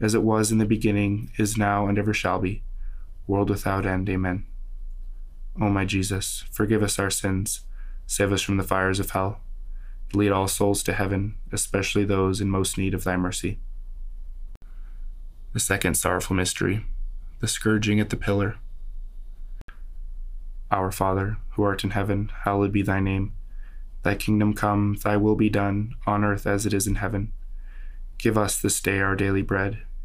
as it was in the beginning, is now, and ever shall be, world without end. Amen. O my Jesus, forgive us our sins, save us from the fires of hell, lead all souls to heaven, especially those in most need of thy mercy. The second sorrowful mystery, the scourging at the pillar. Our Father, who art in heaven, hallowed be thy name. Thy kingdom come, thy will be done, on earth as it is in heaven. Give us this day our daily bread,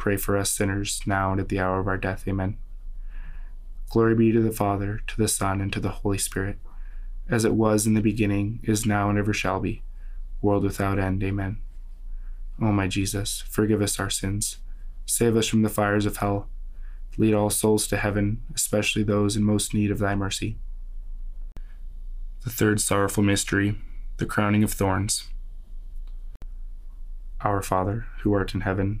pray for us sinners, now and at the hour of our death. Amen. Glory be to the Father, to the Son, and to the Holy Spirit, as it was in the beginning, is now, and ever shall be, world without end. Amen. O my Jesus, forgive us our sins, save us from the fires of hell, lead all souls to heaven, especially those in most need of thy mercy. The third sorrowful mystery, the crowning of thorns. Our Father, who art in heaven,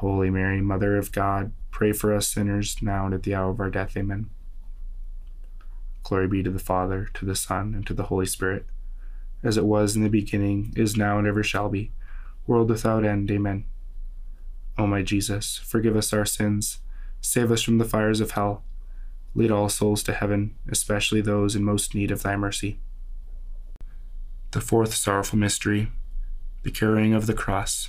Holy Mary, Mother of God, pray for us sinners, now and at the hour of our death. Amen. Glory be to the Father, to the Son, and to the Holy Spirit, as it was in the beginning, is now, and ever shall be, world without end. Amen. O my Jesus, forgive us our sins, save us from the fires of hell, lead all souls to heaven, especially those in most need of thy mercy. The fourth sorrowful mystery, the carrying of the cross.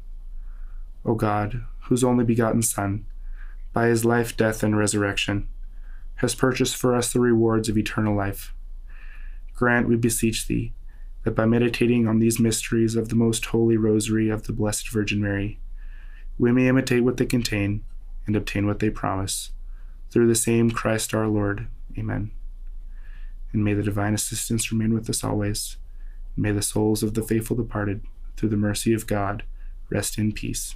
O God, whose only begotten Son, by his life, death, and resurrection, has purchased for us the rewards of eternal life, grant, we beseech thee, that by meditating on these mysteries of the most holy rosary of the Blessed Virgin Mary, we may imitate what they contain and obtain what they promise. Through the same Christ our Lord. Amen. And may the divine assistance remain with us always. May the souls of the faithful departed, through the mercy of God, rest in peace.